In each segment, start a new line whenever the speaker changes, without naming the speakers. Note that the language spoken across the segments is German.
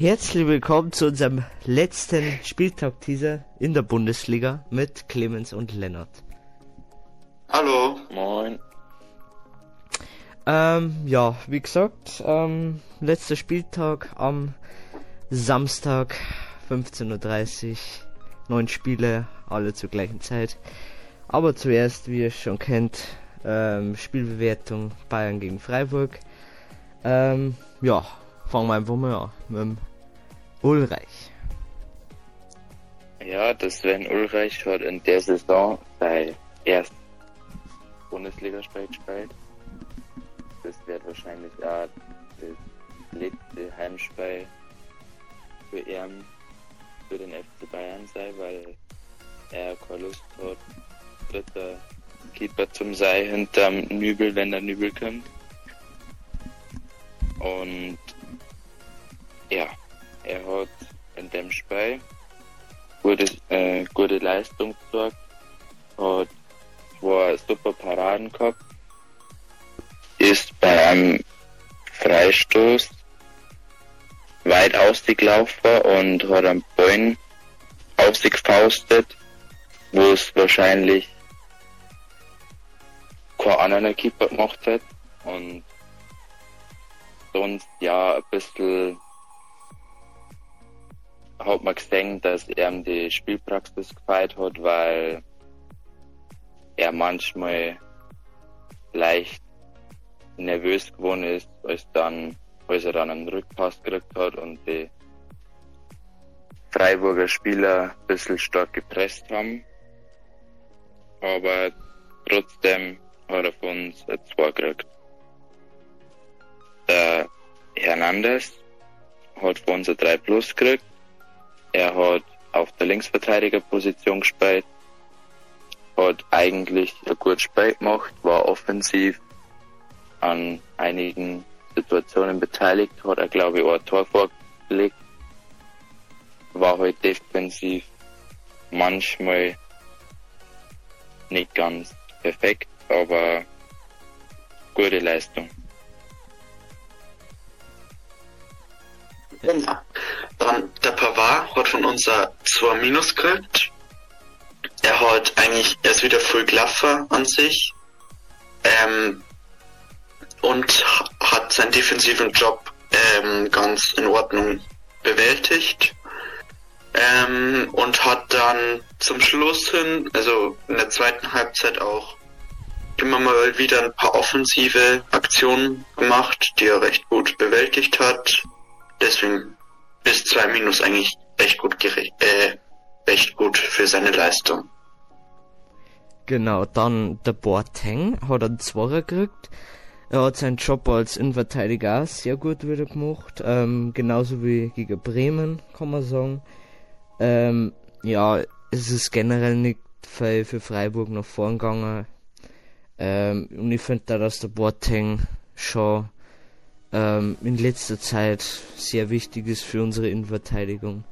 Herzlich willkommen zu unserem letzten Spieltag-Teaser in der Bundesliga mit Clemens und Lennart.
Hallo.
Moin.
Ähm, ja, wie gesagt, ähm, letzter Spieltag am Samstag 15.30 Uhr. Neun Spiele, alle zur gleichen Zeit. Aber zuerst, wie ihr schon kennt, ähm, Spielbewertung Bayern gegen Freiburg. Ähm, ja, fangen wir einfach mal an mit dem Ulreich.
Ja, das Sven Ulreich hat in der Saison sein erst Bundesligaspiel gespielt. Das wird wahrscheinlich auch das letzte Heimspiel für ihn, für den FC Bayern sein, weil er keine Lust hat, dritter Keeper zum sei hinterm Nübel, wenn der Nübel kommt. Und ja, er hat in dem Spiel gute, äh, gute Leistung gezeigt, hat zwei super Paraden gehabt, ist bei einem Freistoß weit ausgelaufen und hat einen Bein auf sich gefaustet, wo es wahrscheinlich kein anderer Keeper gemacht hat. Und sonst ja ein bisschen hat man gesehen, dass er die Spielpraxis gefeiert hat, weil er manchmal leicht nervös geworden ist, als dann, als er dann einen Rückpass gekriegt hat und die Freiburger Spieler ein bisschen stark gepresst haben. Aber trotzdem hat er von uns ein 2 gekriegt. Der Hernandez hat von uns ein 3 Plus gekriegt. Er hat auf der Linksverteidigerposition gespielt, hat eigentlich ein gutes Spiel gemacht, war offensiv an einigen Situationen beteiligt, hat er glaube ich auch ein Tor vorgelegt, war halt defensiv manchmal nicht ganz perfekt, aber gute Leistung.
Genau. Dann der Pavard hat von uns ein 2 Minus gekriegt. Er hat eigentlich, er ist wieder voll Glaffer an sich. Ähm, und hat seinen defensiven Job ähm, ganz in Ordnung bewältigt. Ähm, und hat dann zum Schluss hin, also in der zweiten Halbzeit auch immer mal wieder ein paar offensive Aktionen gemacht, die er recht gut bewältigt hat. Deswegen ist 2 Minus eigentlich echt gut äh, echt gut für seine Leistung.
Genau, dann der Boateng hat einen Zwarer gekriegt. Er hat seinen Job als Innenverteidiger sehr gut wieder gemacht. Ähm, genauso wie gegen Bremen, kann man sagen. Ähm, ja, es ist generell nicht viel für Freiburg nach vorn gegangen. Ähm, und ich finde da, dass der Boateng schon ähm, in letzter Zeit sehr wichtig ist für unsere Innenverteidigung.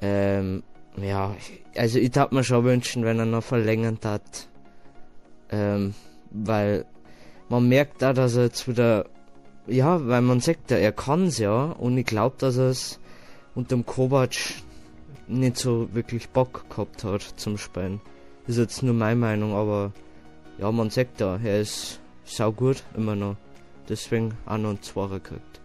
Ähm, ja, also ich darf mir schon wünschen, wenn er noch verlängern hat. Ähm, weil man merkt da, dass er jetzt wieder, ja, weil man sagt, er kann's ja und ich glaube, dass er es unter dem Kovac nicht so wirklich Bock gehabt hat zum Spielen. Ist jetzt nur meine Meinung, aber ja, man sagt da, er ist sau gut immer noch. Deswegen noch einen Zwarer gekriegt.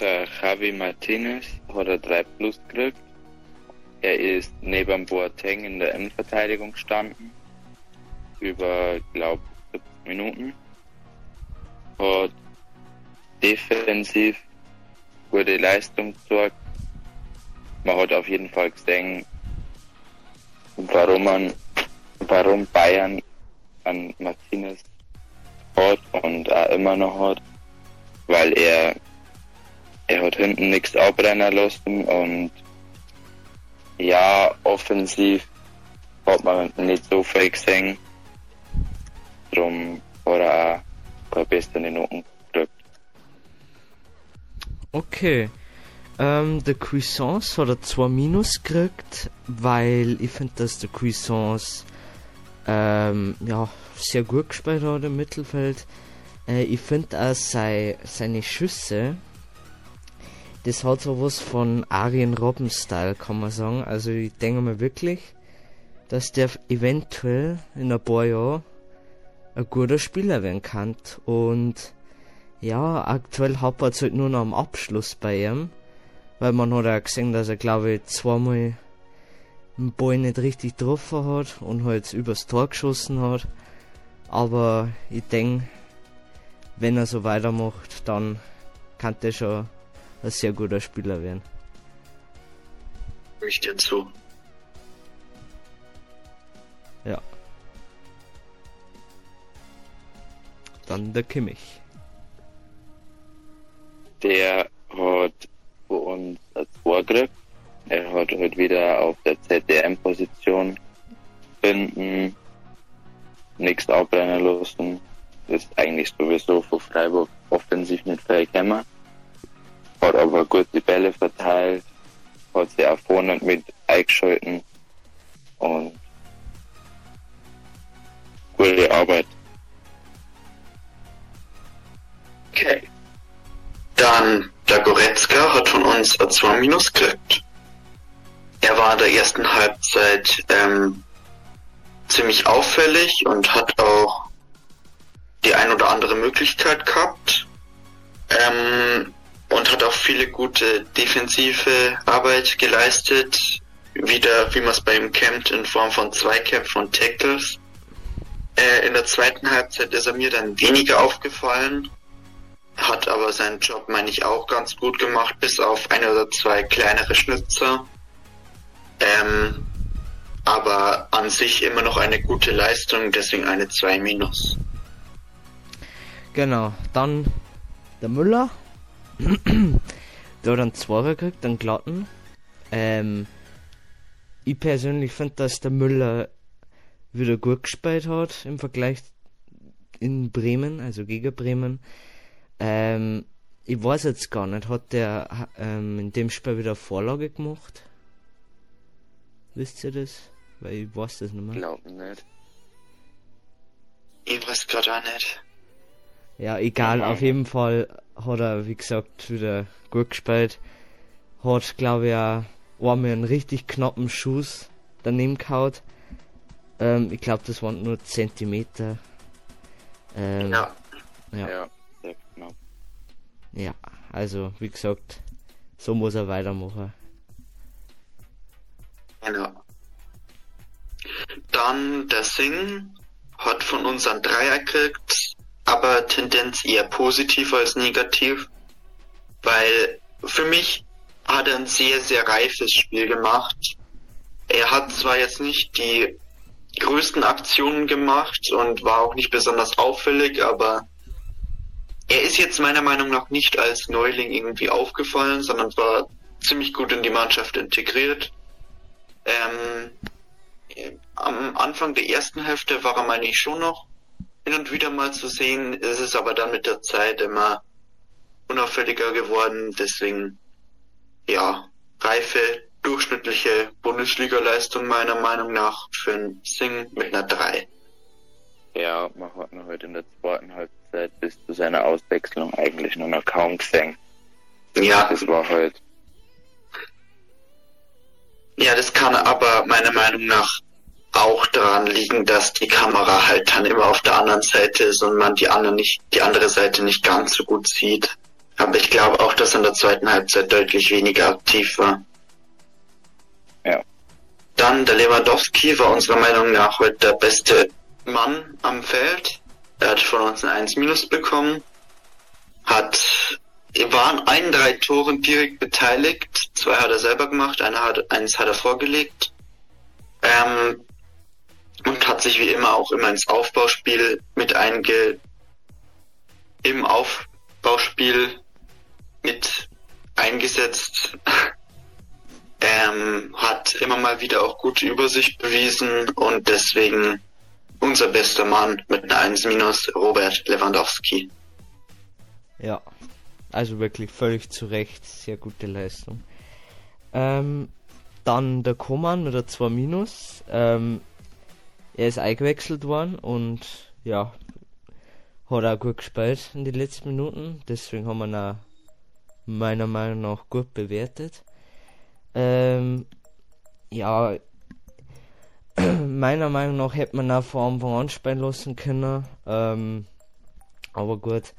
Der Javi Martinez hat er 3 Plus gekriegt. Er ist neben Boateng in der Innenverteidigung gestanden. Über, glaub, 70 Minuten. Hat defensiv gute Leistung gezeigt. Man hat auf jeden Fall gesehen, warum man, warum Bayern an Martinez hat und auch immer noch hat, weil er er hat hinten nichts abbrennen lassen und ja, offensiv hat man nicht so viel gesehen. Darum hat er auch keine bessere Noten gekriegt.
Okay. Ähm, der Cuisance hat er zwar Minus gekriegt, weil ich finde, dass der Cuisance ähm, ja, sehr gut gespielt hat im Mittelfeld. Äh, ich finde auch sei, seine Schüsse das hat so was von Arjen Robben-Style, kann man sagen. Also ich denke mir wirklich, dass der eventuell in ein paar Jahren ein guter Spieler werden kann. Und ja, aktuell hapert es halt nur noch am Abschluss bei ihm. Weil man hat auch gesehen, dass er glaube ich zweimal den Ball nicht richtig getroffen hat und halt übers Tor geschossen hat. Aber ich denke, wenn er so weitermacht, dann kann der schon ein sehr guter Spieler werden.
Ich dir zu.
Ja. Dann der Kimmich.
Der hat für uns ein Tor gekriegt. Er hat heute wieder auf der ZDM-Position finden, nichts abbrennen lassen. Ist eigentlich sowieso für Freiburg offensiv nicht verkennen. Hat aber gut die Bälle verteilt, hat sie auch vorne mit eingeschalten und gute Arbeit.
Okay. Dann der Goretzka hat von uns ein 2 Minus gekriegt. Er war in der ersten Halbzeit ähm, ziemlich auffällig und hat auch die ein oder andere Möglichkeit gehabt. Ähm, und hat auch viele gute defensive Arbeit geleistet. Wieder, wie man es bei ihm kennt, in Form von Zweikämpfen und Tackles. Äh, in der zweiten Halbzeit ist er mir dann weniger aufgefallen. Hat aber seinen Job, meine ich, auch ganz gut gemacht, bis auf ein oder zwei kleinere Schnitzer. Ähm, aber an sich immer noch eine gute Leistung, deswegen eine 2 minus.
Genau, dann der Müller. der hat einen Zweier gekriegt, einen glatten. Ähm, ich persönlich finde, dass der Müller wieder gut gespielt hat im Vergleich in Bremen, also gegen Bremen. Ähm, ich weiß jetzt gar nicht, hat der ähm, in dem Spiel wieder Vorlage gemacht? Wisst ihr das? Weil ich weiß das nicht mehr.
Glaub nicht.
Ich weiß gerade auch nicht.
Ja, egal, auf jeden Fall hat er, wie gesagt, wieder gut gespielt. Hat, glaube ich, auch einmal einen richtig knappen Schuss daneben gehaut. Ähm, ich glaube, das waren nur Zentimeter. Ähm,
Ja,
ja.
Ja.
Ja, also, wie gesagt, so muss er weitermachen.
Genau. Dann der Sing hat von uns einen Dreier gekriegt, aber Tendenz eher positiv als negativ, weil für mich hat er ein sehr, sehr reifes Spiel gemacht. Er hat zwar jetzt nicht die größten Aktionen gemacht und war auch nicht besonders auffällig, aber er ist jetzt meiner Meinung nach nicht als Neuling irgendwie aufgefallen, sondern war ziemlich gut in die Mannschaft integriert. Ähm, am Anfang der ersten Hälfte war er, meine ich, schon noch hin und wieder mal zu sehen. Es ist aber dann mit der Zeit immer unauffälliger geworden. Deswegen, ja, reife, durchschnittliche Bundesliga-Leistung meiner Meinung nach für einen Sing mit einer 3.
Ja, man hat ihn heute in der zweiten Halbzeit bis zu seiner Auswechslung eigentlich nur noch kaum gesehen.
Ja,
Das war halt,
ja, das kann aber meiner Meinung nach auch daran liegen, dass die Kamera halt dann immer auf der anderen Seite ist und man die andere nicht, die andere Seite nicht ganz so gut sieht. Aber ich glaube auch, dass in der zweiten Halbzeit deutlich weniger aktiv war.
ja,
Dann der Lewandowski war unserer Meinung nach heute der beste Mann am Feld. Er hat von uns ein 1 minus bekommen. Hat, war an allen drei Toren direkt beteiligt. Zwei hat er selber gemacht, hat, eins hat er vorgelegt. Ähm, und hat sich wie immer auch immer ins Aufbauspiel mit einge, im Aufbauspiel mit eingesetzt. ähm, hat immer mal wieder auch gute Übersicht bewiesen und deswegen unser bester Mann mit einer 1 minus Robert Lewandowski.
Ja, also wirklich völlig zu Recht, sehr gute Leistung. Ähm, dann der Koman mit der 2 Minus. Ähm, er ist eingewechselt worden und ja, hat auch gut gespielt in den letzten Minuten. Deswegen haben wir ihn auch meiner Meinung nach gut bewertet. Ähm, ja, meiner Meinung nach hätte man auch vor Anfang an spielen lassen können. Ähm, aber gut,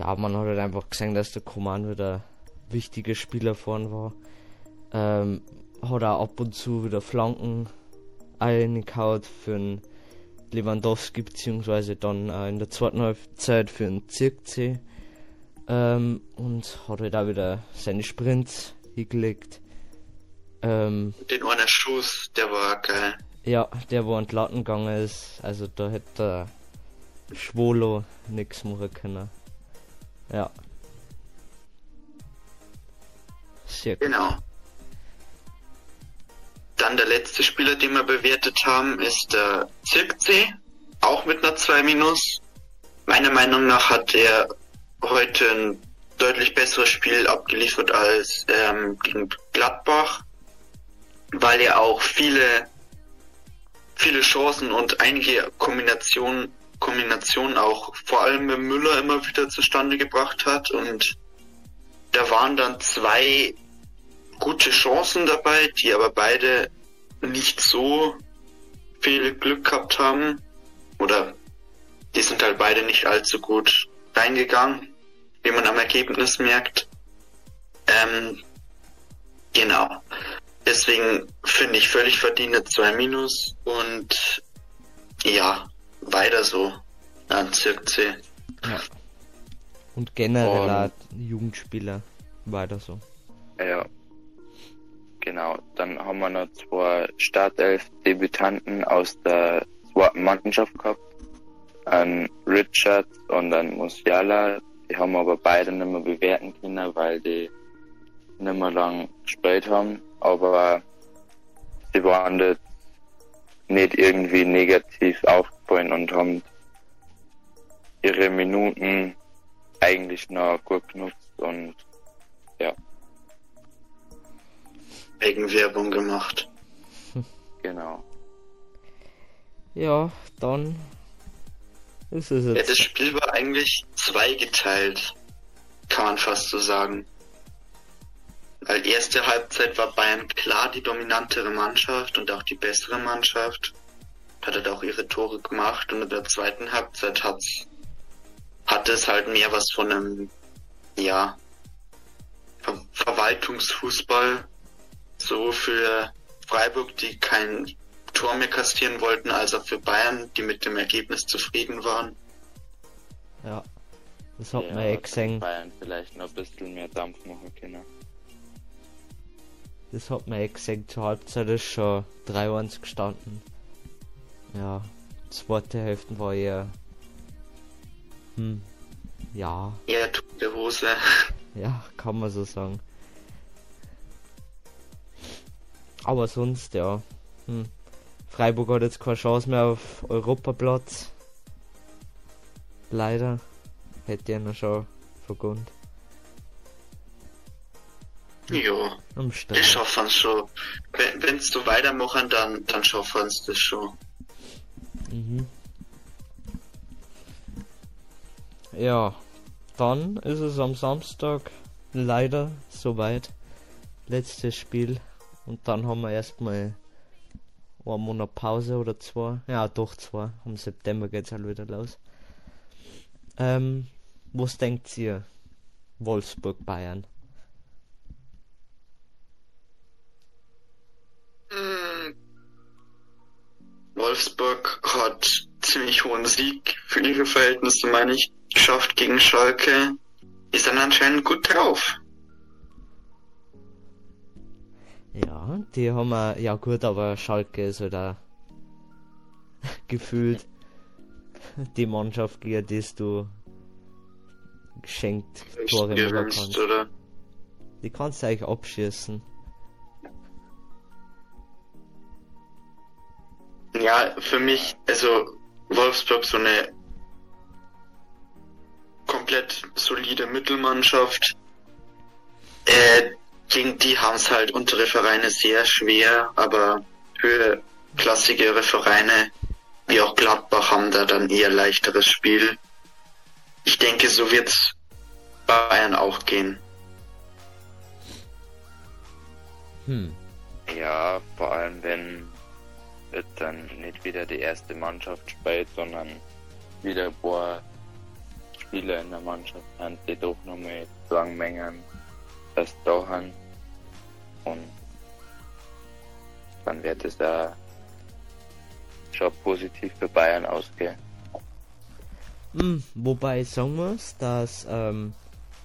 ja, man hat halt einfach gesehen, dass der Coman wieder wichtiger Spieler vorn war. Ähm, hat auch ab und zu wieder Flanken eingehaut für einen Lewandowski, beziehungsweise dann äh, in der zweiten Halbzeit für einen Zirkzee. Ähm, und hat halt auch wieder seine Sprints hingelegt.
Ähm, Den einen Schuss, der war geil.
Ja, der wo an Latten gegangen ist. Also da hätte der Schwolo nichts machen können. Ja.
Sehr gut. Genau. Dann der letzte Spieler, den wir bewertet haben, ist der Zirkzee. Auch mit einer 2 Minus. Meiner Meinung nach hat er heute ein deutlich besseres Spiel abgeliefert als ähm, gegen Gladbach, weil er auch viele, viele Chancen und einige Kombinationen, Kombinationen auch vor allem mit Müller immer wieder zustande gebracht hat und da waren dann zwei gute Chancen dabei, die aber beide nicht so viel Glück gehabt haben. Oder die sind halt beide nicht allzu gut reingegangen, wie man am Ergebnis merkt. Ähm, genau. Deswegen finde ich völlig verdiente 2 Minus und ja, weiter so an C. Ja.
Und generell Jugendspieler weiter so.
Ja, Genau, dann haben wir noch zwei Startelf-Debütanten aus der zweiten Mannschaft gehabt. Ein Richard und ein Musiala. Die haben aber beide nicht mehr bewerten können, weil die nicht mehr lang gespielt haben. Aber sie waren jetzt nicht irgendwie negativ aufgefallen und haben ihre Minuten eigentlich noch gut genutzt und ja.
Eigenwerbung gemacht.
Genau.
Ja, dann ist es jetzt.
Ja, das Spiel war eigentlich zweigeteilt, kann man fast so sagen. Weil erste Halbzeit war Bayern klar die dominantere Mannschaft und auch die bessere Mannschaft. Hat halt auch ihre Tore gemacht und in der zweiten Halbzeit hat's, hatte es halt mehr was von einem, ja, Ver Verwaltungsfußball so für Freiburg, die kein Tor mehr kassieren wollten, als auch für Bayern, die mit dem Ergebnis zufrieden waren.
Ja, das hat ja, man ja gesehen.
Bayern vielleicht noch ein bisschen mehr Dampf machen können.
Das hat man eh gesehen, zur Halbzeit ist schon 3-1 gestanden. Ja, zweite Hälfte war eher. Hm, ja.
Eher tote Hose.
Ja, kann man so sagen. Aber sonst, ja. Hm. Freiburg hat jetzt keine Chance mehr auf Europaplatz. Leider. Hätte er noch schon vergönnt.
Ja, das schaffen sie schon. Wenn sie so weitermachen, dann, dann schaffen sie das schon.
Mhm. Ja, dann ist es am Samstag leider soweit. Letztes Spiel und dann haben wir erstmal einen Monat Pause oder zwei. Ja, doch zwei. Im September geht's halt wieder los. Ähm, was denkt ihr? Wolfsburg, Bayern?
Wolfsburg hat ziemlich hohen Sieg für ihre Verhältnisse, meine ich, geschafft gegen Schalke. Ist dann anscheinend gut drauf.
Ja, die haben wir, ja gut, aber Schalke ist halt auch gefühlt die Mannschaft, die du geschenkt Tore machen kannst. Oder? Die kannst du eigentlich abschießen.
Ja, für mich, also Wolfsburg so eine komplett solide Mittelmannschaft. Äh, gegen die haben es halt untere Vereine sehr schwer, aber höherklassigere Vereine wie auch Gladbach haben da dann eher leichteres Spiel. Ich denke, so wird es Bayern auch gehen.
Hm.
Ja, vor allem wenn wird dann nicht wieder die erste Mannschaft spielt, sondern wieder ein paar Spieler in der Mannschaft haben, die doch noch mit langen Mengen das da haben. Und dann wird es da schon positiv für Bayern ausgehen.
Hm, wobei ich sagen muss, dass ähm,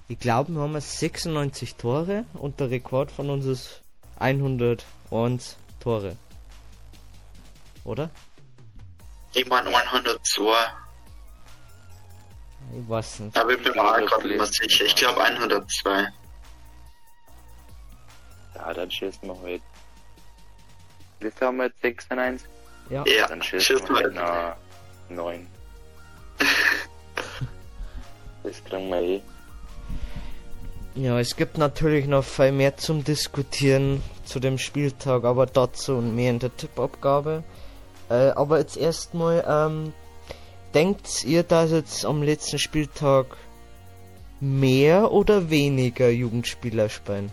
ich glaube, wir haben 96 Tore und der Rekord von uns ist 101 Tore. Oder?
Ich meine 102.
Ich weiß nicht.
Aber ich bin mir auch gerade nicht sicher. Ich glaube 102.
Ja, dann schießen wir halt. Wie viel haben wir jetzt? 96?
Ja.
Ja,
Dann schießen
schieß
wir halt
mal.
nach 9. das kriegen wir eh.
Ja, es gibt natürlich noch viel mehr zum Diskutieren zu dem Spieltag, aber dazu und mehr in der Tippabgabe. Äh, aber jetzt erstmal, ähm, denkt ihr, dass jetzt am letzten Spieltag mehr oder weniger Jugendspieler spielen?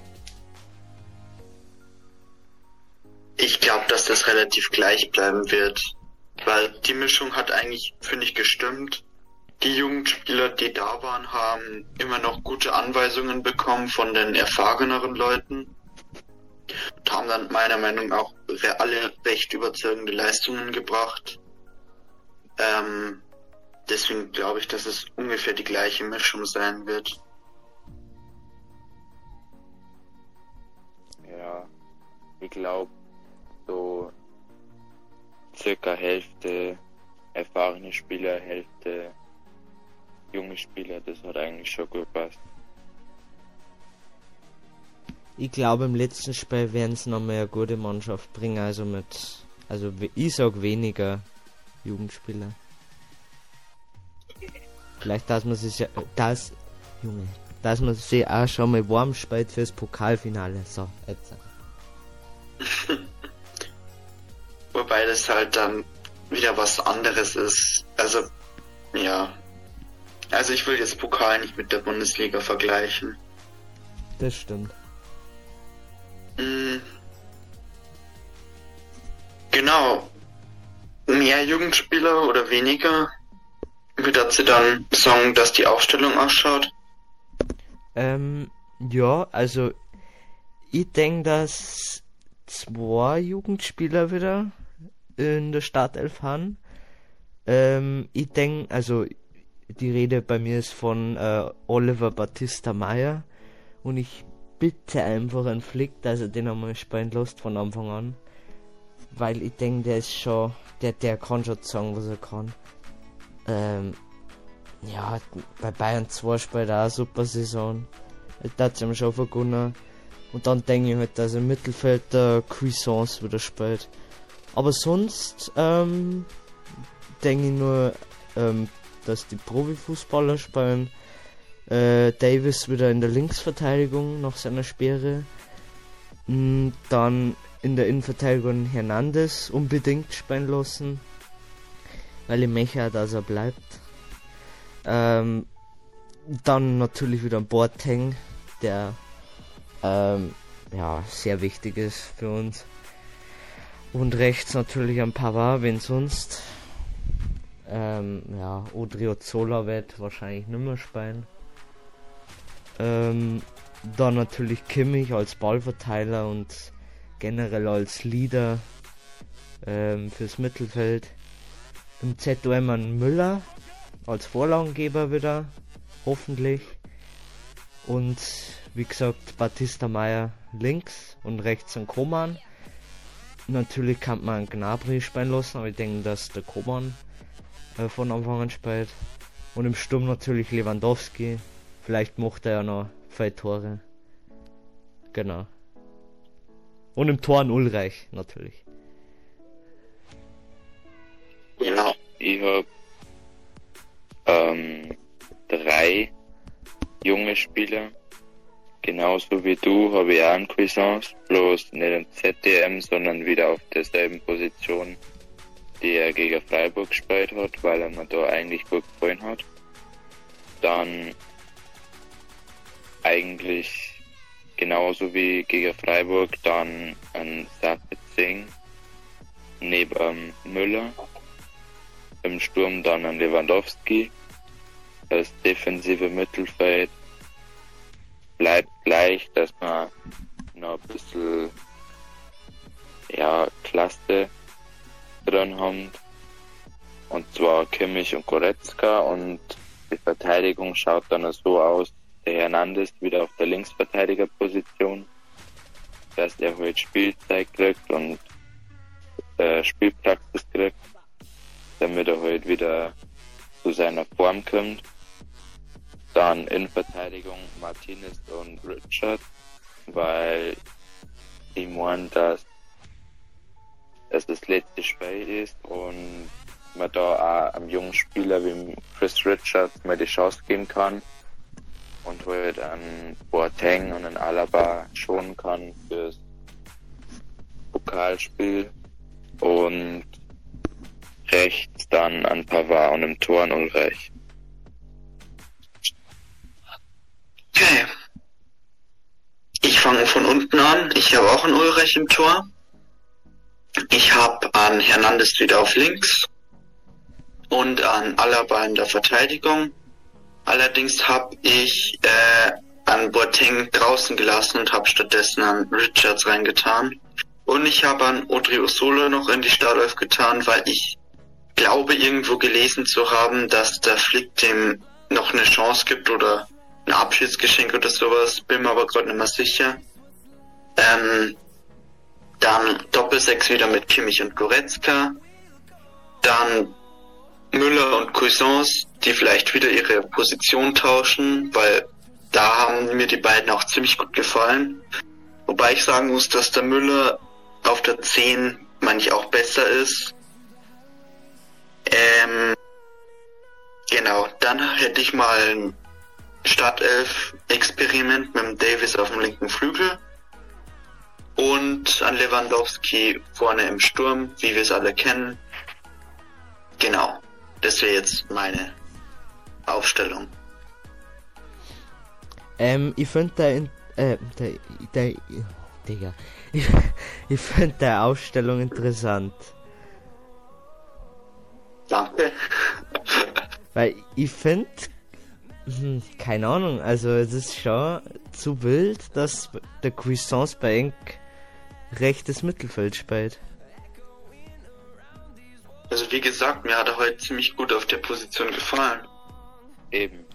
Ich glaube, dass das relativ gleich bleiben wird. Weil die Mischung hat eigentlich, finde ich, gestimmt. Die Jugendspieler, die da waren, haben immer noch gute Anweisungen bekommen von den erfahreneren Leuten. Haben dann meiner Meinung nach auch alle recht überzeugende Leistungen gebracht. Ähm, deswegen glaube ich, dass es ungefähr die gleiche Mischung sein wird.
Ja, ich glaube, so circa Hälfte erfahrene Spieler, Hälfte junge Spieler, das hat eigentlich schon gut gepasst.
Ich glaube, im letzten Spiel werden sie nochmal eine gute Mannschaft bringen, also mit, also ich sag weniger Jugendspieler. Vielleicht, dass man sich, ja- das, Junge, dass man sich auch schon mal warm spielt fürs Pokalfinale. So, jetzt.
Wobei das halt dann wieder was anderes ist. Also, ja. Also ich will jetzt Pokal nicht mit der Bundesliga vergleichen.
Das stimmt.
Mm. Genau. Mehr Jugendspieler oder weniger? Wie dazu dann sagen, dass die Aufstellung ausschaut?
Ähm, ja, also, ich denke, dass zwei Jugendspieler wieder in der Startelf haben. Ähm, ich denke, also, die Rede bei mir ist von äh, Oliver Battista Meyer und ich bitte einfach einen Flick, dass er den einmal spielen lässt von Anfang an. Weil ich denke, der ist schon, der, der kann schon sagen, was er kann. Ähm, ja, bei Bayern 2 spielt er auch eine super Saison. Da hat ihm schon vergonnen. Und dann denke ich halt, dass im Mittelfeld der Cuisance wieder spielt. Aber sonst, ähm, denke ich nur, ähm, dass die Profifußballer spielen. Äh, Davis wieder in der Linksverteidigung nach seiner Sperre. Mm, Dann in der Innenverteidigung Hernandez unbedingt spielen lassen. Weil ich auch, dass er bleibt. Ähm, dann natürlich wieder ein Boateng, der ähm, ja sehr wichtig ist für uns. Und rechts natürlich ein Pavard, wenn sonst. Ähm, ja, Odriozola wird wahrscheinlich nicht mehr spielen. Ähm, dann natürlich Kimmich als Ballverteiler und generell als Leader ähm, fürs Mittelfeld. Im ZOM ein Müller als Vorlagengeber wieder, hoffentlich. Und wie gesagt, Batista Meyer links und rechts ein Koman. Natürlich kann man Gnabry spielen lassen, aber ich denke, dass der Koman äh, von Anfang an spielt. Und im Sturm natürlich Lewandowski. Vielleicht macht er ja noch zwei Tore. Genau. Und im Tor ein Ulreich, natürlich.
Genau.
Ich hab ähm, drei junge Spieler. Genauso wie du habe ich auch einen Cuisance, bloß nicht im ZDM, sondern wieder auf derselben Position, die er gegen Freiburg gespielt hat, weil er mir da eigentlich gut gefallen hat. Dann eigentlich genauso wie gegen Freiburg dann ein Sapezing neben Müller. Im Sturm dann ein Lewandowski. Das defensive Mittelfeld bleibt gleich, dass man noch ein bisschen ja, Klasse drin haben. Und zwar Kimmich und Goretzka und die Verteidigung schaut dann so aus, der Hernandez wieder auf der Linksverteidigerposition, dass er heute Spielzeit kriegt und äh, Spielpraxis kriegt, damit er heute wieder zu seiner Form kommt. Dann in Verteidigung Martinez und Richard, weil ich meine, dass es das letzte Spiel ist und man da auch einem jungen Spieler wie Chris Richards mal die Chance geben kann und halt an Boateng und an Alaba schonen kann fürs Pokalspiel und rechts dann an Pavard und im Tor an Ulreich.
Okay. Ich fange von unten an. Ich habe auch einen Ulreich im Tor. Ich habe an Hernandez wieder auf links und an Alaba in der Verteidigung. Allerdings habe ich äh, an Boateng draußen gelassen und habe stattdessen an Richards reingetan. Und ich habe an Odrio Solo noch in die Startelf getan, weil ich glaube irgendwo gelesen zu haben, dass der Flick dem noch eine Chance gibt oder ein Abschiedsgeschenk oder sowas. Bin mir aber gerade nicht mehr sicher. Ähm, dann Doppelsechs wieder mit Kimmich und Goretzka. Dann Müller und Cuisance, die vielleicht wieder ihre Position tauschen, weil da haben mir die beiden auch ziemlich gut gefallen. Wobei ich sagen muss, dass der Müller auf der 10 manchmal auch besser ist. Ähm, genau, dann hätte ich mal ein Startelf-Experiment mit dem Davis auf dem linken Flügel und an Lewandowski vorne im Sturm, wie wir es alle kennen. Genau, das wäre jetzt meine Aufstellung.
Ähm, ich finde der, äh, der, der, Digga, ich, ich finde der Ausstellung interessant.
Danke.
Weil ich finde, hm, keine Ahnung, also es ist schon zu wild, dass der Cuisance bei Enk rechtes Mittelfeld spielt.
Also wie gesagt, mir hat er heute ziemlich gut auf der Position gefallen.
Eben.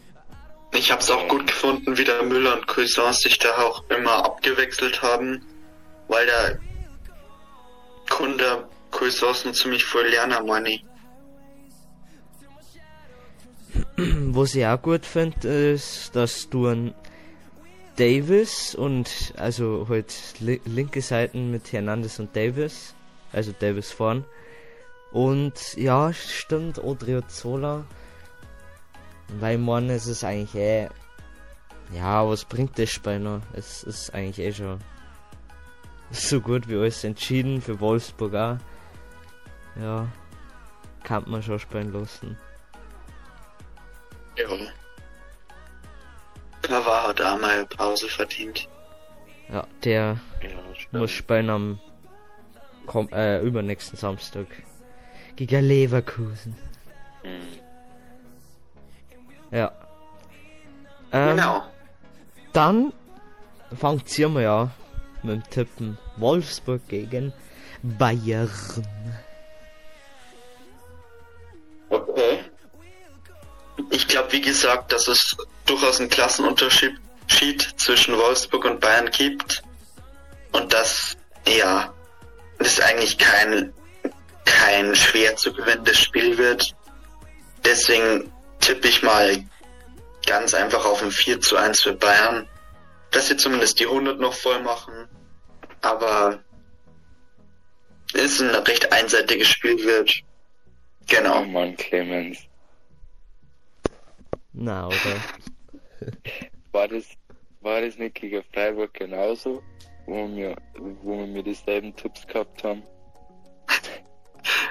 Ich habe es auch gut gefunden, wie der Müller und Cuisance sich da auch immer abgewechselt haben, weil der Kunde Cuisance ziemlich viel lernen, meine ich.
Was ich auch gut finde, ist, dass du einen Davis und also halt li linke Seiten mit Hernandez und Davis, also Davis vorn. Und ja, stimmt, Odriozola. Weil ich meine, es ist eigentlich eh. Ja, was bringt das Spiel noch? Es ist eigentlich eh schon so gut wie alles entschieden für Wolfsburg auch. Ja, kann man schon spielen lassen.
Ja. Pavard hat auch mal Pause verdient.
Ja, der
Ja,
muss spielen am komm, äh, übernächsten Samstag gegen Leverkusen.
Hm.
Ja. Ähm,
Genau.
Dann fangt ihr mal ja mit dem Tippen Wolfsburg gegen Bayern.
Okay. Ich glaube, wie gesagt, dass es durchaus einen Klassenunterschied Schied zwischen Wolfsburg und Bayern gibt. Und dass, ja, das eigentlich kein, kein schwer zu gewinnendes Spiel wird. Deswegen tippe ich mal ganz einfach auf ein 4 zu 1 für Bayern. Dass sie zumindest die 100 noch voll machen. Aber es ein recht einseitiges Spiel wird. Genau.
Oh Mann, Clemens.
Na, oder?
War das, war das nicht gegen Freiburg genauso? Wo wir, wo wir dieselben Tipps gehabt haben?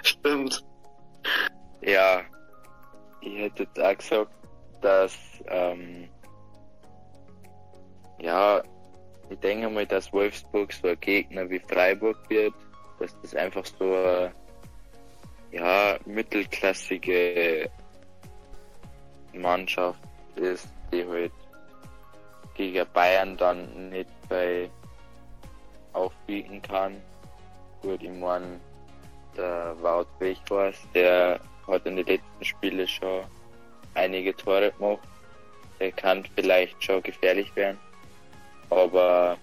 Stimmt.
Ja, ich hätte auch gesagt, dass, ähm, ja, ich denke mal, dass Wolfsburg so ein Gegner wie Freiburg wird, dass das einfach so eine, ja, mittelklassige Mannschaft ist, die halt gegen Bayern dann nicht bei aufbieten kann. Gut, ich meine, der Wout Weghorst, der hat in den letzten Spielen schon einige Tore gemacht. Der kann vielleicht schon gefährlich werden. Aber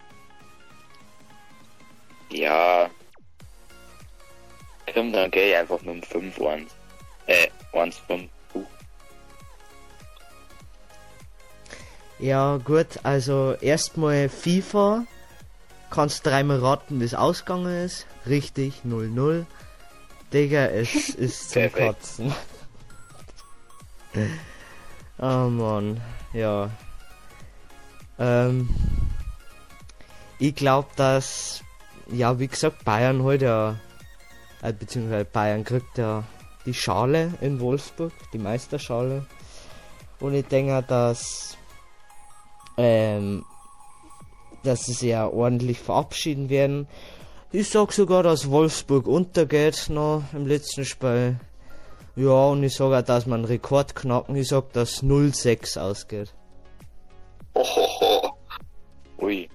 ja, komm, dann gehe ich einfach mit dem 5-1. Äh, 1-5.
Ja, gut, also erstmal FIFA. Kannst dreimal raten, wie es ausgegangen ist. Richtig, 0-0. Digga, es ist zum. Kotzen. oh Mann, ja. Ähm, ich glaube, dass, ja, wie gesagt, Bayern heute ja, äh, beziehungsweise Bayern kriegt ja die Schale in Wolfsburg, die Meisterschale. Und ich denke, dass, ähm, dass sie sich ja ordentlich verabschieden werden. Ich sag sogar, dass Wolfsburg untergeht noch im letzten Spiel. Ja, und ich sage auch, dass man einen Rekord knacken. Ich sag, dass 0-6 ausgeht.
Ohoho.
Ui,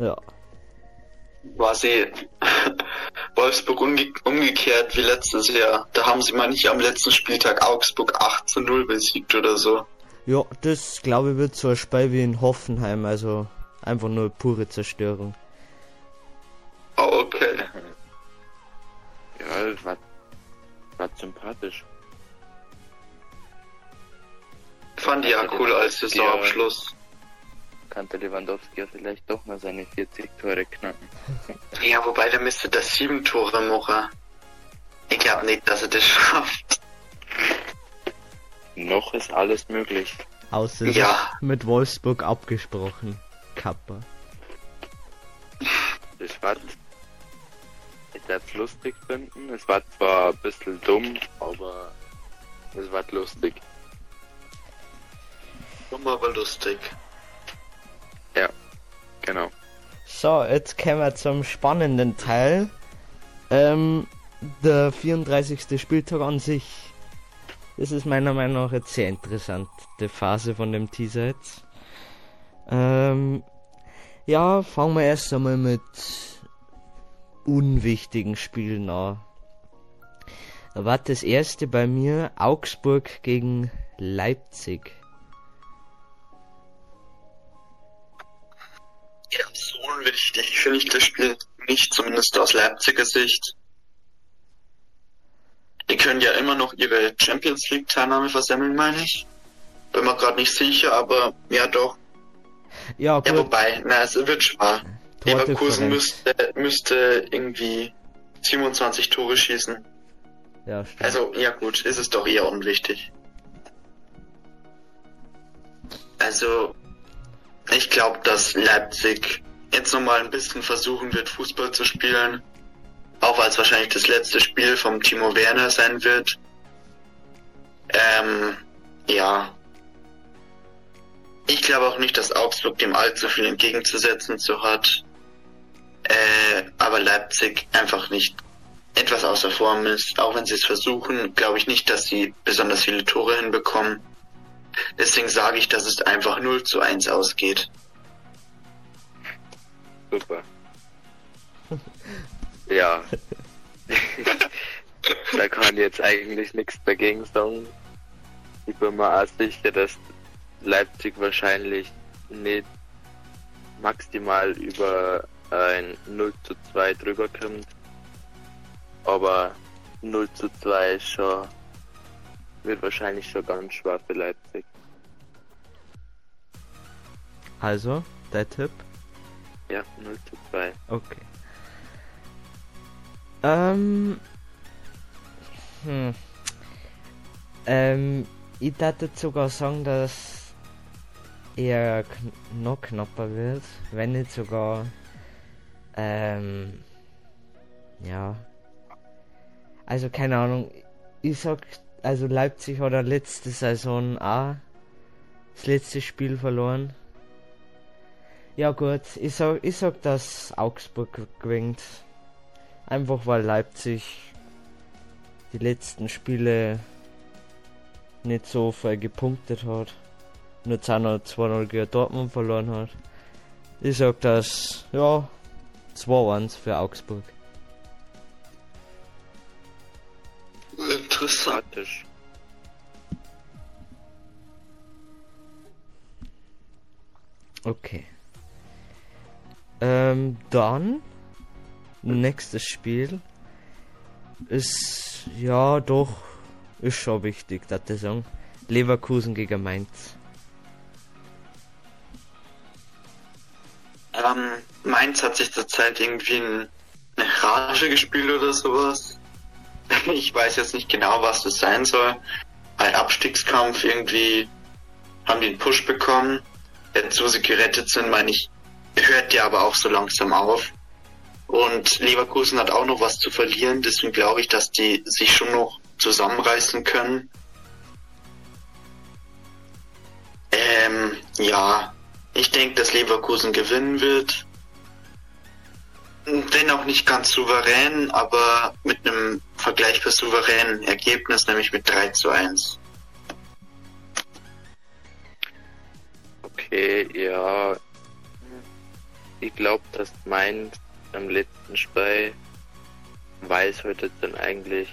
Ja.
Quasi Wolfsburg umge umgekehrt wie letztes Jahr. Da haben sie mal nicht am letzten Spieltag Augsburg 8 zu 0 besiegt oder so.
Ja, das glaube ich wird so ein Spiel wie in Hoffenheim, also einfach nur pure Zerstörung.
Oh, okay.
ja, das war, war sympathisch.
Fand ich ja cool als Saisonabschluss.
Kann der Lewandowski ja vielleicht doch mal seine 40 Tore knacken.
Ja, wobei der müsste das sieben Tore machen. Ich glaube nicht, dass er das schafft.
Noch ist alles möglich.
Außer
Ja.
mit Wolfsburg abgesprochen. Kappa.
Das war, ich werde es lustig finden. Es war zwar ein bisschen dumm, aber es war lustig.
Dumm, aber lustig.
Genau.
So, jetzt kommen wir zum spannenden Teil. Ähm, der 34. Spieltag an sich. Das ist meiner Meinung nach jetzt sehr interessante Phase von dem Teaser jetzt. Ähm, ja, fangen wir erst einmal mit unwichtigen Spielen an. Da war das erste bei mir Augsburg gegen Leipzig.
Ja, so unwichtig finde ich das Spiel nicht, zumindest aus Leipziger Sicht. Die können ja immer noch ihre Champions League Teilnahme versemmeln, meine ich. Bin mir gerade nicht sicher, aber ja doch.
Ja,
Ja,
gut,
wobei, na, es wird schwer. Leverkusen
Tordifferenz.
müsste, müsste irgendwie 27 Tore schießen.
Ja, stimmt.
Also, ja gut, ist es doch eher unwichtig. Also, ich glaube, dass Leipzig jetzt nochmal ein bisschen versuchen wird, Fußball zu spielen. Auch weil es wahrscheinlich das letzte Spiel vom Timo Werner sein wird. Ähm, ja. Ich glaube auch nicht, dass Augsburg dem allzu viel entgegenzusetzen zu hat. Äh, aber Leipzig einfach nicht etwas außer Form ist. Auch wenn sie es versuchen, glaube ich nicht, dass sie besonders viele Tore hinbekommen. Deswegen sage ich, dass es einfach 0 zu 1 ausgeht.
Super. ja. da kann jetzt eigentlich nichts dagegen sagen. Ich bin mir auch sicher, dass Leipzig wahrscheinlich nicht maximal über ein 0 zu 2 drüber kommt. Aber 0 zu 2 ist schon, wird wahrscheinlich schon ganz schwer für Leipzig.
Also, der Tipp?
Ja, 0 zu 2.
Okay. Ähm. Hm. Ähm, ich würde sogar sagen, dass eher kn noch knapper wird, wenn nicht sogar. Ähm. Ja. Also keine Ahnung. Ich sag, also Leipzig hat letzte Saison auch das letzte Spiel verloren. Ja gut, ich sag, ich sag, dass Augsburg gewinnt. Einfach weil Leipzig die letzten Spiele nicht so viel gepunktet hat. Nur 2-0 gegen Dortmund verloren hat. Ich sag das, ja, 2-1 für Augsburg.
Interessant.
Okay. Ähm, dann nächstes Spiel ist ja doch ist schon wichtig, dass ich sagen. Leverkusen gegen Mainz.
Ähm, Mainz hat sich zurzeit irgendwie ein, eine Rage gespielt oder sowas. Ich weiß jetzt nicht genau, was das sein soll. Ein Abstiegskampf irgendwie haben die einen Push bekommen. Jetzt, wo sie gerettet sind, meine ich, hört der aber auch so langsam auf. Und Leverkusen hat auch noch was zu verlieren, deswegen glaube ich, dass die sich schon noch zusammenreißen können. Ähm, ja, ich denke, dass Leverkusen gewinnen wird. Wenn auch nicht ganz souverän, aber mit einem vergleichbar souveränen Ergebnis, nämlich mit 3 zu 1.
Okay, ja. Ich glaube, dass Mainz am letzten Spiel weiß heute dann eigentlich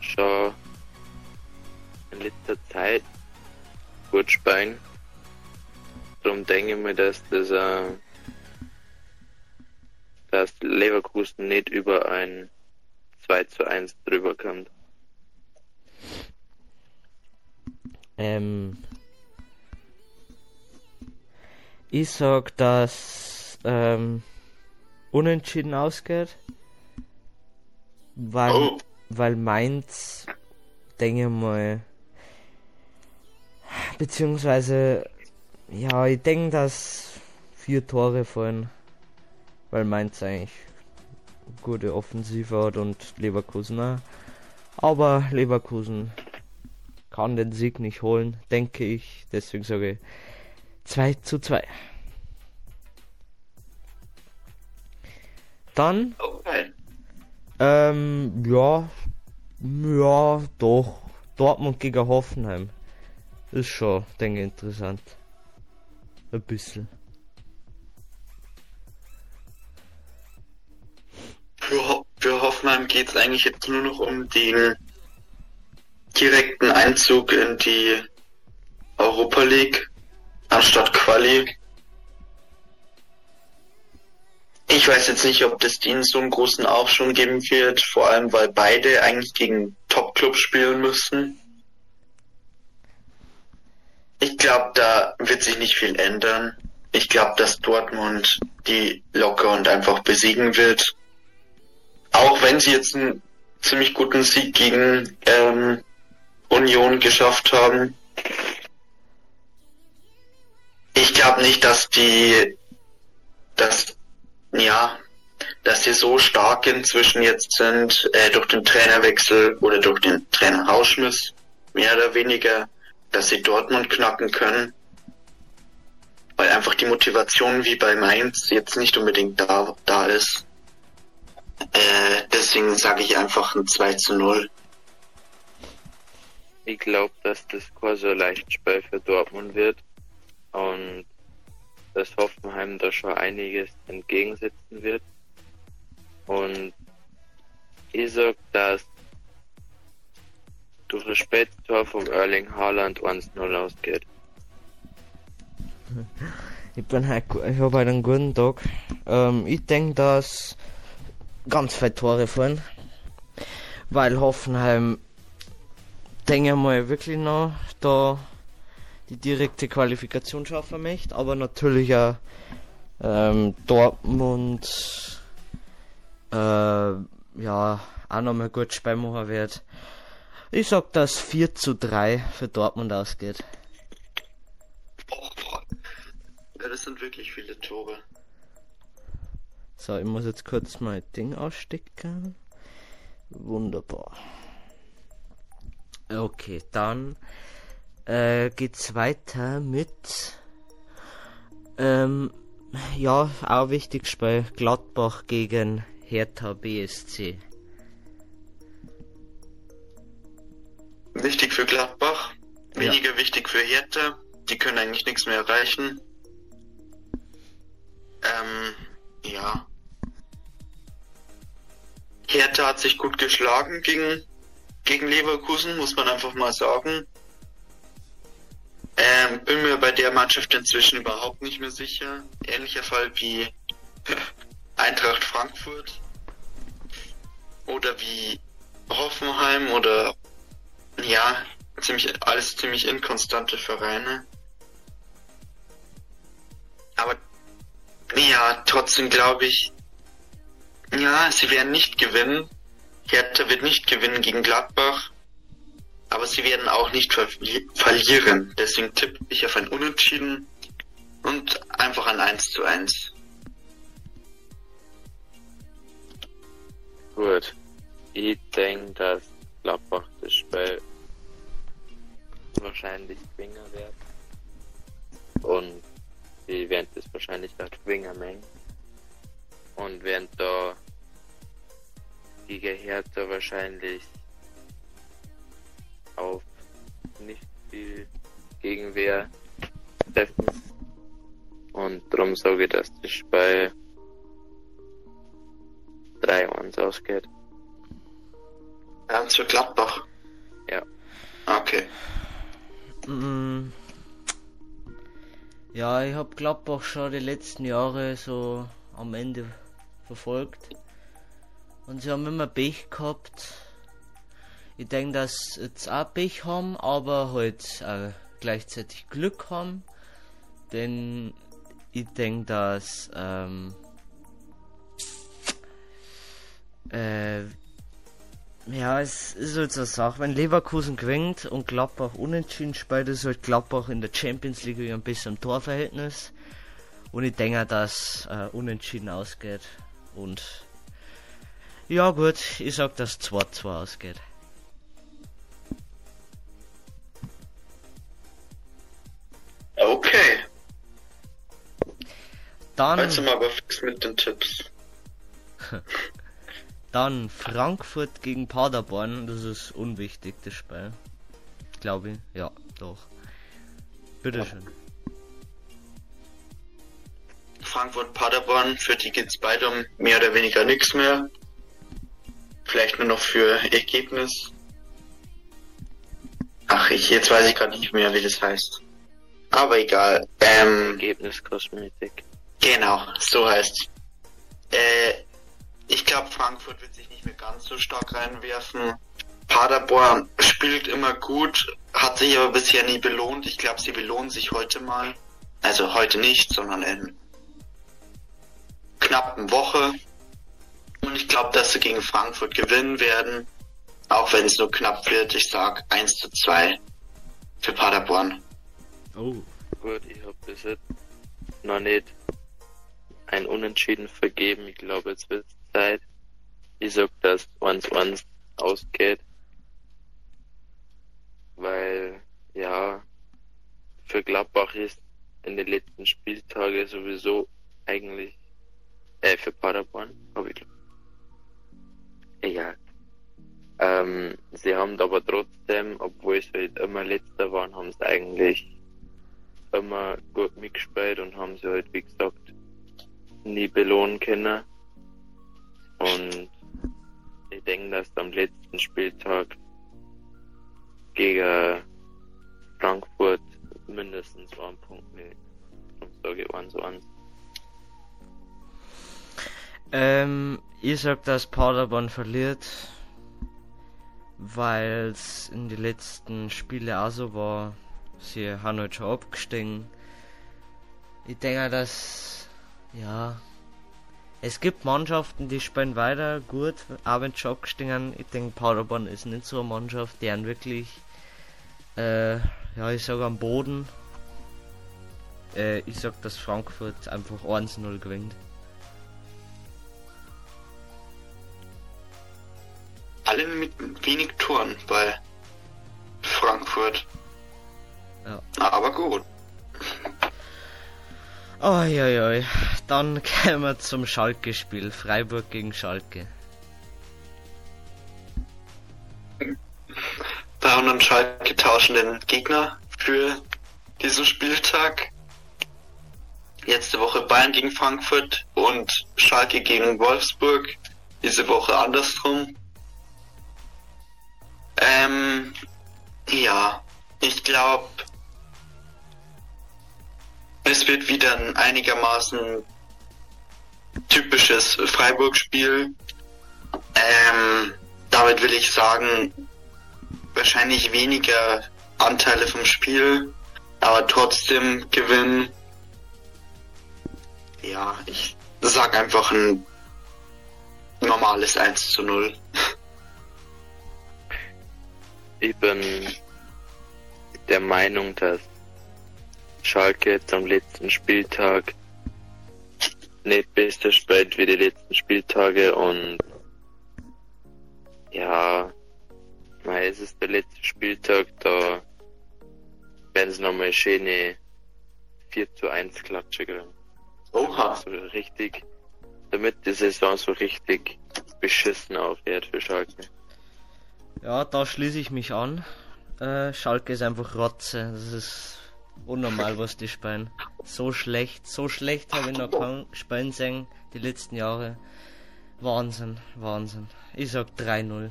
schon in letzter Zeit gut spielen. Darum denke ich mir, dass das, äh, dass Leverkusen nicht über ein 2 zu 1 drüber kommt.
Ähm, ich sag, dass ähm, unentschieden ausgeht, weil,
Oh.
weil Mainz, denke ich mal, beziehungsweise, ja, ich denke, dass vier Tore fallen, weil Mainz eigentlich gute Offensive hat und Leverkusen auch. Aber Leverkusen kann den Sieg nicht holen, denke ich. Deswegen sage ich 2 zu 2. Dann,
Okay.
ähm, ja, ja, doch. Dortmund gegen Hoffenheim. Ist schon, denke ich, interessant. Ein bisschen.
Für, Ho für Hoffenheim geht es eigentlich jetzt nur noch um den direkten Einzug in die Europa League anstatt Quali. Ich weiß jetzt nicht, ob das denen so einen großen Aufschwung geben wird, vor allem weil beide eigentlich gegen Top-Clubs spielen müssen. Ich glaube, da wird sich nicht viel ändern. Ich glaube, dass Dortmund die locker und einfach besiegen wird. Auch wenn sie jetzt einen ziemlich guten Sieg gegen ähm, Union geschafft haben. Ich glaube nicht, dass die, dass, ja, dass sie so stark inzwischen jetzt sind, äh, durch den Trainerwechsel oder durch den Trainerausschmiss, mehr oder weniger, dass sie Dortmund knacken können. Weil einfach die Motivation wie bei Mainz jetzt nicht unbedingt da, da ist. Äh, deswegen sage ich einfach ein 2 zu 0.
Ich glaube, dass das kein so leicht Spiel für Dortmund wird und dass Hoffenheim da schon einiges entgegensetzen wird. Und ich sag, dass durch das Spättor vom Erling Haaland 1-0 ausgeht.
Ich bin halt, ich habe halt einen guten Tag. Ähm, ich denke, dass ganz viele Tore fallen. Weil Hoffenheim, denke ich mal, wirklich noch da die direkte Qualifikation schaffen möchte. Aber natürlich auch ähm, Dortmund, äh, ja, auch nochmal gut Spiel machen wird. Ich sag, dass 4 zu 3 für Dortmund ausgeht.
Ja, das sind wirklich viele Tore.
So, ich muss jetzt kurz mein Ding ausstecken. Wunderbar. Okay, dann äh, geht's weiter mit ähm, ja, auch wichtig Spiel Gladbach gegen Hertha BSC.
Wichtig für Gladbach, weniger ja. wichtig für Hertha. Die können eigentlich nichts mehr erreichen. Ähm, ja. Hertha hat sich gut geschlagen gegen, gegen Leverkusen, muss man einfach mal sagen. Ähm, bin mir bei der Mannschaft inzwischen überhaupt nicht mehr sicher. Ähnlicher Fall wie Eintracht Frankfurt oder wie Hoffenheim oder ja, ziemlich alles ziemlich inkonstante Vereine. Aber ja, trotzdem glaube ich, ja, sie werden nicht gewinnen. Hertha wird nicht gewinnen gegen Gladbach. Aber sie werden auch nicht ver verlieren. Deswegen tippe ich auf ein Unentschieden und einfach ein 1 zu 1.
Gut. Ich denke, dass Gladbach das Spiel wahrscheinlich gewinnen wird. Und sie werden das wahrscheinlich auch gewinnen mengen. Und werden da gegen Hertha wahrscheinlich auf nicht viel Gegenwehr treffen. Und darum sage ich, dass das Spiel 3-1 ausgeht.
Ernst für Gladbach?
Ja.
Okay.
Mm. Ja, ich habe Gladbach schon die letzten Jahre so am Ende verfolgt. Und sie haben immer Pech gehabt ich denke, dass jetzt auch Pech haben, aber halt auch gleichzeitig Glück haben. Denn ich denke, dass ähm, äh, ja, es ist halt so eine Sache, wenn Leverkusen gewinnt und Gladbach unentschieden spielt, ist halt Gladbach in der Champions League ein bisschen Torverhältnis. Und ich denke, dass äh, unentschieden ausgeht. Und ja gut, ich sag, dass 2-2 ausgeht.
Okay.
Dann.
Also mal aber fix mit den Tipps.
Dann Frankfurt gegen Paderborn, das ist unwichtig, das Spiel. Glaube ich. Ja, doch. Bitteschön.
Frankfurt, Paderborn, für die geht's beide um mehr oder weniger nichts mehr. Vielleicht nur noch für Ergebnis. Ach, ich, jetzt weiß ich gerade nicht mehr, wie das heißt. Aber egal. Ähm,
Ergebniskosmetik.
Genau, so heißt äh, Ich glaube, Frankfurt wird sich nicht mehr ganz so stark reinwerfen. Paderborn spielt immer gut, hat sich aber bisher nie belohnt. Ich glaube, sie belohnen sich heute mal. Also heute nicht, sondern in knappen Woche. Und ich glaube, dass sie gegen Frankfurt gewinnen werden. Auch wenn es nur knapp wird. Ich sag 1 zu 2 für Paderborn.
Oh. Gut, ich habe bis jetzt noch nicht ein Unentschieden vergeben. Ich glaube, jetzt wird Zeit. Ich sag, dass 1-1 ausgeht. Weil, ja, für Gladbach ist in den letzten Spieltagen sowieso eigentlich, äh, für Paderborn, habe ich Egal. Ähm, sie haben aber trotzdem, obwohl sie halt immer letzter waren, haben sie eigentlich immer gut mitgespielt und haben sie halt, wie gesagt, nie belohnen können. Und ich denke, dass am letzten Spieltag gegen Frankfurt mindestens einen Punkt nehmen. Und sage ich 1 zu 1.
Ähm, ich sag, dass Paderborn verliert, weil es in den letzten Spielen auch so war. Sie haben halt schon abgestiegen. Ich denke, dass, ja, es gibt Mannschaften, die spielen weiter gut, auch wenn sie abgestiegen Ich denke, Paderborn ist nicht so eine Mannschaft, deren wirklich, äh, ja, ich sage am Boden. Äh, ich sag, dass Frankfurt einfach 1-0 gewinnt.
Alle mit wenig Toren bei Frankfurt.
Ja.
Aber gut.
Uiuiui. Dann kommen wir zum Schalke-Spiel. Freiburg gegen Schalke.
Bayern und Schalke tauschen den Gegner für diesen Spieltag. Letzte Woche Bayern gegen Frankfurt und Schalke gegen Wolfsburg. Diese Woche andersrum. Ähm, ja, ich glaube, es wird wieder ein einigermaßen typisches Freiburg-Spiel. Ähm, damit will ich sagen, wahrscheinlich weniger Anteile vom Spiel, aber trotzdem gewinnen. Ja, ich sag einfach ein normales 1 zu 0.
Ich bin der Meinung, dass Schalke jetzt am letzten Spieltag nicht besser spielt wie die letzten Spieltage und ja, es ist der letzte Spieltag, da werden sie nochmal schöne 4 zu 1 Klatsche kriegen.
Oha.
So richtig, damit die Saison so richtig beschissen aufhört für Schalke.
Ja, da schließe ich mich an. Äh, Schalke ist einfach Rotze. Das ist unnormal, was die spielen. So schlecht, so schlecht habe ich noch keinen spielen sehen die letzten Jahre. Wahnsinn, Wahnsinn. Ich sag 3-0.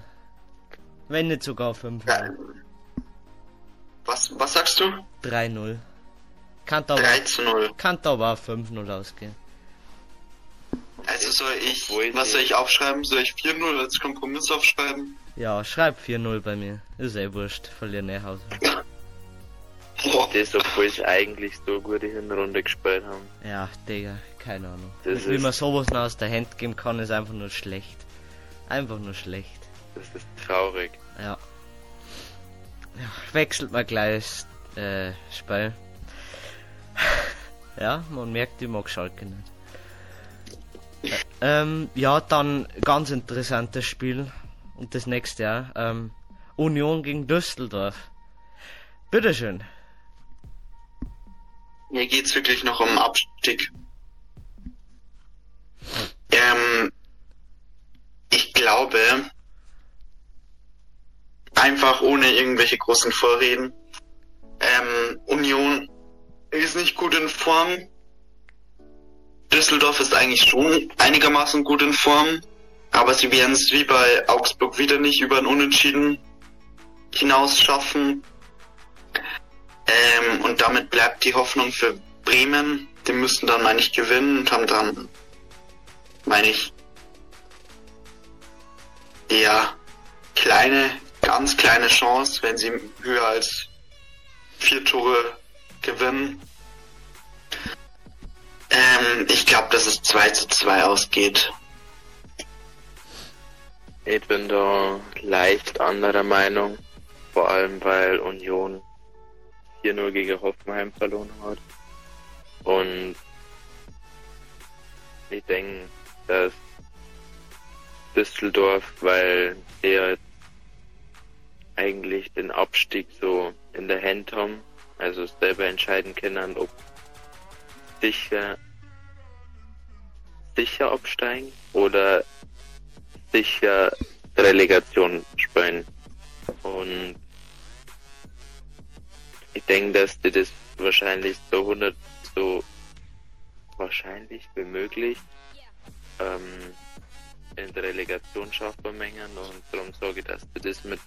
Wenn nicht sogar 5-0.
Was, was sagst du?
3-0. Kann aber,
3 zu 0.
kann aber auch 5-0 ausgehen.
Also soll ich, was soll ich aufschreiben? Soll ich 4-0 als Kompromiss aufschreiben?
Ja, schreib 4-0 bei mir. Ist eh wurscht. Verlieren eh Haus.
Das, obwohl sie eigentlich so eine gute Hinrunde gespielt haben.
Ja, Digga, keine Ahnung.
Das
Wie man sowas noch aus der Hand geben kann, ist einfach nur schlecht. Einfach nur schlecht.
Das ist traurig.
Ja. ja wechselt mal gleich äh, Spiel. ja, man merkt, ich mag Schalke nicht. Ähm, ja, dann ganz interessantes Spiel. Und das nächste Jahr. Ähm, Union gegen Düsseldorf. Bitteschön.
Hier geht's wirklich noch um Abstieg. Ähm, ich glaube, einfach ohne irgendwelche großen Vorreden, ähm, Union ist nicht gut in Form. Düsseldorf ist eigentlich schon einigermaßen gut in Form, aber sie werden es wie bei Augsburg wieder nicht über ein Unentschieden hinaus schaffen. Ähm, und damit bleibt die Hoffnung für Bremen. Die müssten dann, meine ich, gewinnen und haben dann, meine ich, eher kleine, ganz kleine Chance, wenn sie höher als vier Tore gewinnen. Ähm, ich glaube, dass es 2 zu 2 ausgeht.
Ich bin da leicht anderer Meinung. Vor allem, weil Union 4-0 gegen Hoffenheim verloren hat. Und ich denke, dass Düsseldorf, weil der eigentlich den Abstieg so in der Hand haben, also selber entscheiden können, ob sicher sicher absteigen oder sicher Relegation spielen. Und ich denke, dass die das wahrscheinlich so 100 so wahrscheinlich wie möglich ähm, in der Relegation schaffen mengen und darum ich, dass die das mit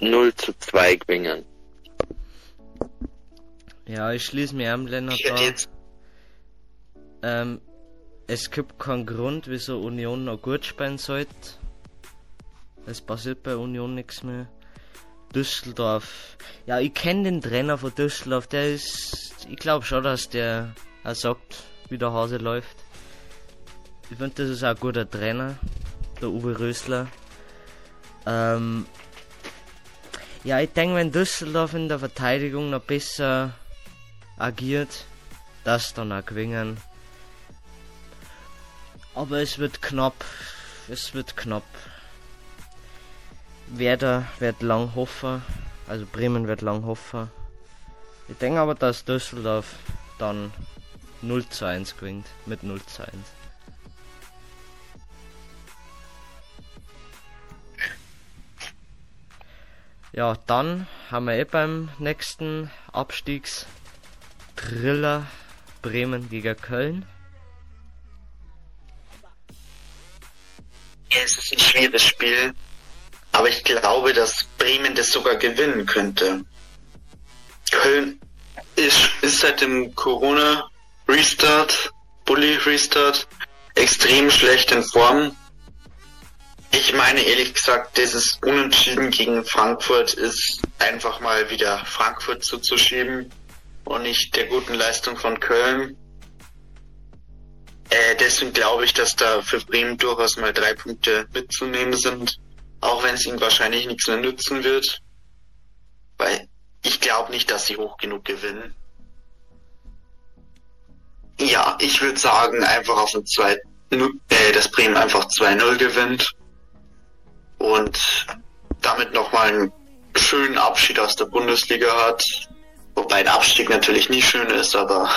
0 zu 2 gewinnen.
Ja, ich schließe mir am Lennart
jetzt,
Ähm, es gibt keinen Grund, wieso Union noch gut spielen sollte. Es passiert bei Union nichts mehr. Düsseldorf. Ja, ich kenne den Trainer von Düsseldorf. Der ist. Ich glaube schon, dass der er sagt, wie der Hase läuft. Ich finde, das ist auch ein guter Trainer. Der Uwe Rösler. Ähm, ja, ich denke, wenn Düsseldorf in der Verteidigung noch besser agiert, das dann auch gewinnen. Aber es wird knapp. Es wird knapp. Werder wird lang hoffen, also Bremen wird lang hoffen. Ich denke aber, dass Düsseldorf dann 0 zu 1 gewinnt, mit 0 zu 1. Ja, dann haben wir eh beim nächsten Abstiegstriller Bremen gegen Köln.
Es ist ein schwieriges Spiel, aber ich glaube, dass Bremen das sogar gewinnen könnte. Köln ist, ist seit dem Corona Restart, Bully Restart, extrem schlecht in Form. Ich meine ehrlich gesagt, dieses Unentschieden gegen Frankfurt ist einfach mal wieder Frankfurt zuzuschieben und nicht der guten Leistung von Köln. Äh, deswegen glaube ich, dass da für Bremen durchaus mal drei Punkte mitzunehmen sind, auch wenn es ihnen wahrscheinlich nichts mehr nützen wird. Weil ich glaube nicht, dass sie hoch genug gewinnen. Ja, ich würde sagen, einfach auf ein 2, äh, dass Bremen einfach 2-0 gewinnt und damit nochmal einen schönen Abschied aus der Bundesliga hat. Wobei ein Abstieg natürlich nie schön ist, aber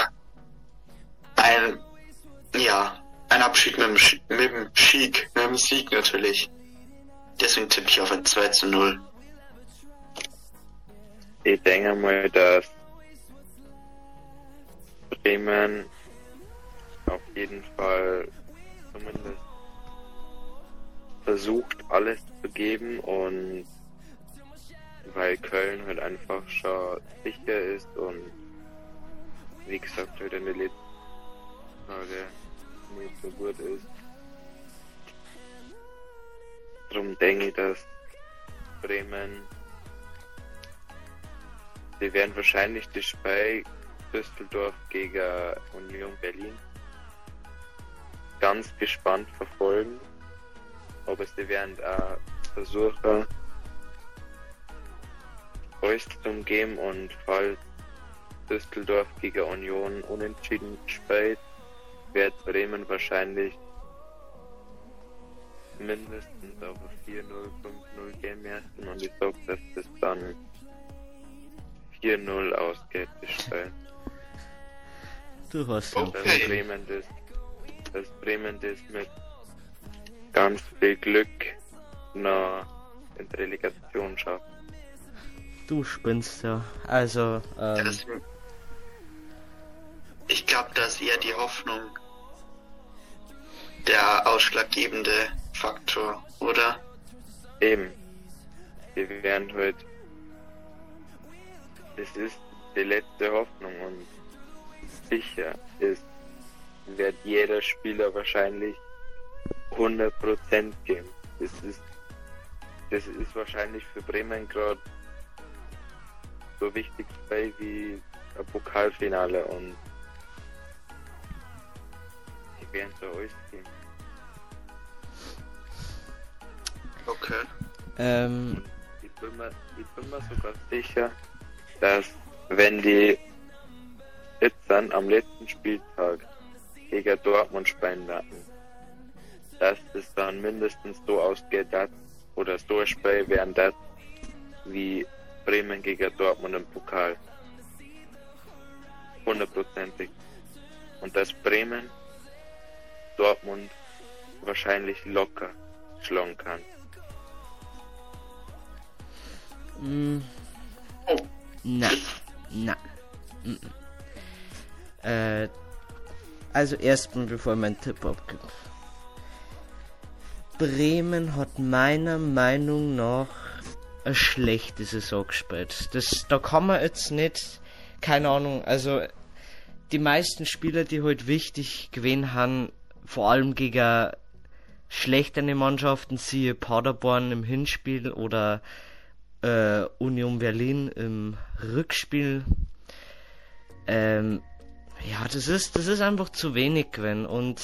ein, ja, ein Abschied mit dem, mit dem Sieg, mit dem Sieg natürlich. Deswegen tippe ich auf ein 2 zu 0.
Ich denke mal, dass Bremen auf jeden Fall zumindest versucht alles zu geben und weil Köln halt einfach schon sicher ist und wie gesagt halt in der letzten Tage nicht so gut ist. Darum denke ich, dass Bremen sie werden wahrscheinlich das Spiel Düsseldorf gegen Union Berlin ganz gespannt verfolgen. Aber sie werden auch versuchen, alles zu umgehen und falls Düsseldorf gegen Union unentschieden spielt, wird Bremen wahrscheinlich mindestens auf 4-0, 5-0 gehen müssen und ich sag, dass das dann 4-0 ausgeht, das Spiel.
Du hast ja.
Dass Bremen das, dass Bremen das mit ganz viel Glück noch in die Relegation schafft.
Du spinnst ja. Also, ähm,
Das, ich glaube, da ist eher die Hoffnung der ausschlaggebende Faktor, oder?
Eben. Wir werden halt. Es ist die letzte Hoffnung und sicher ist, wird jeder Spieler wahrscheinlich 100% geben. Das ist, das ist wahrscheinlich für Bremen gerade so wichtig bei wie ein Pokalfinale und die werden so alles geben.
Okay.
ähm,
Ich bin mir, ich bin mir sogar sicher, dass wenn die jetzt dann am letzten Spieltag gegen Dortmund spielen werden, dass es dann mindestens so ausgeht, dass, oder so ein Spiel werden das wie Bremen gegen Dortmund im Pokal. Hundertprozentig. Und dass Bremen Dortmund wahrscheinlich locker schlagen kann.
Mh, na, na. mm, mm. Äh, also erstmal, bevor meinen Tipp abgebe. Bremen hat meiner Meinung nach eine schlechte Saison gespielt. Das, da kann man jetzt nicht, keine Ahnung, also die meisten Spieler, die heute halt wichtig gewesen haben, vor allem gegen schlechtere Mannschaften, siehe Paderborn im Hinspiel oder äh, Union Berlin im Rückspiel. Ähm, ja, das ist, das ist einfach zu wenig gewesen und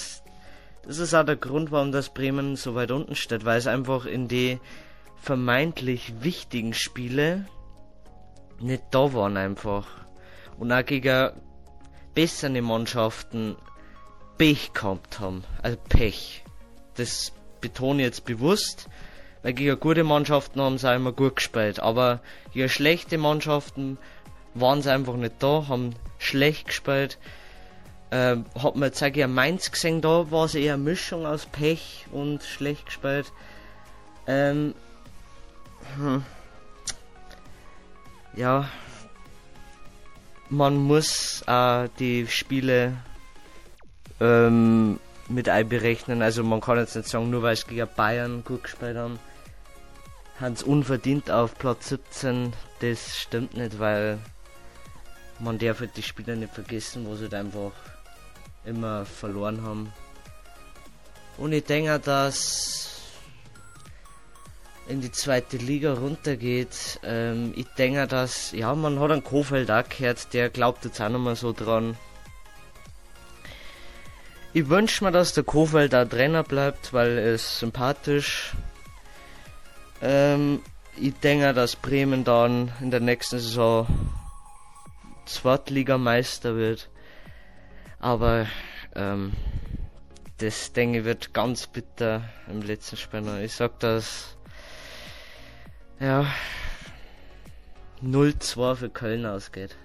das ist auch der Grund, warum das Bremen so weit unten steht, weil es einfach in die vermeintlich wichtigen Spiele nicht da waren einfach. Und auch gegen bessere Mannschaften Pech gehabt haben. Also Pech. Das betone ich jetzt bewusst. Weil gegen gute Mannschaften haben sie auch immer gut gespielt. Aber gegen schlechte Mannschaften waren sie einfach nicht da, haben schlecht gespielt. Ähm, hat man jetzt auch gegen Mainz gesehen, da war es eher eine Mischung aus Pech und schlecht gespielt. Ähm, hm. Ja, man muss äh, die Spiele ähm, mit einberechnen. Also man kann jetzt nicht sagen, nur weil es gegen Bayern gut gespielt haben, haben sie unverdient auf Platz 17. Das stimmt nicht, weil man darf halt die Spieler nicht vergessen, wo sie halt einfach immer verloren haben. Und ich denke, dass in die zweite Liga runtergeht. Ähm, ich denke, dass, ja, man hat einen Kofeld auch gehört, der glaubt jetzt auch noch mal so dran. Ich wünsche mir, dass der Kofeld da Trainer bleibt, weil er ist sympathisch. Ähm, ich denke, dass Bremen dann in der nächsten Saison Zweitligameister wird. Aber ähm, das denke ich wird ganz bitter im letzten Spiel. Ich sag das ja 0-2 für Köln ausgeht.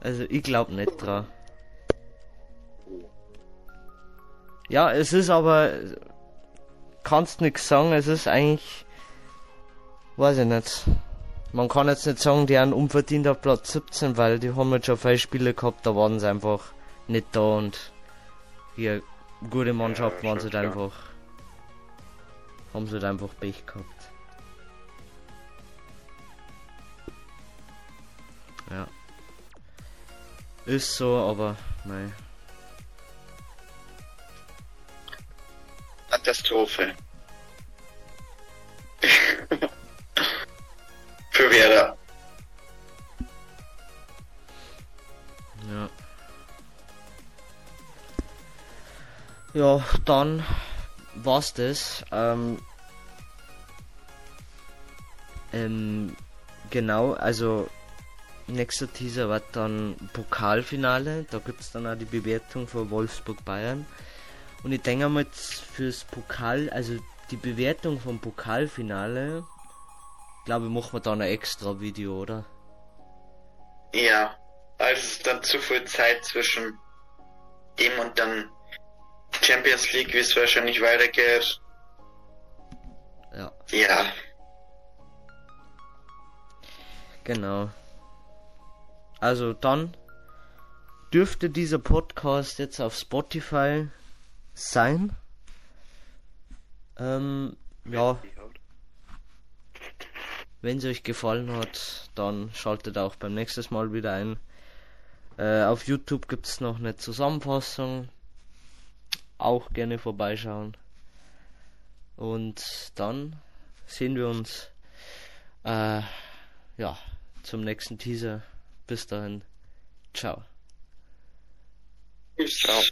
Also ich glaube nicht dran. Ja, es ist aber kannst nix sagen, es ist eigentlich weiß ich nicht. Man kann jetzt nicht sagen, die haben unverdient auf Platz 17, weil die haben jetzt schon viele Spiele gehabt, da waren sie einfach nicht da und hier gute Mannschaft ja, waren sie halt einfach haben sie halt einfach Pech gehabt. Ja. Ist so, aber nein.
Katastrophe. Für Werder.
Ja. Ja, dann war's das. Ähm, ähm, genau, also nächster Teaser war dann Pokalfinale. Da gibt's dann auch die Bewertung von Wolfsburg Bayern. Und ich denke mal fürs Pokal, also die Bewertung vom Pokalfinale, glaube ich, machen wir dann ein extra Video, oder?
Ja, also es ist dann zu viel Zeit zwischen dem und dann Champions League, wie es wahrscheinlich weitergeht.
Ja.
Ja.
Genau. Also dann dürfte dieser Podcast jetzt auf Spotify sein. Ähm, ja. Wenn es euch gefallen hat, dann schaltet auch beim nächsten Mal wieder ein. Äh, auf YouTube gibt es noch eine Zusammenfassung. Auch gerne vorbeischauen. Und dann sehen wir uns äh, ja, zum nächsten Teaser. Bis dahin. Ciao.
Ciao.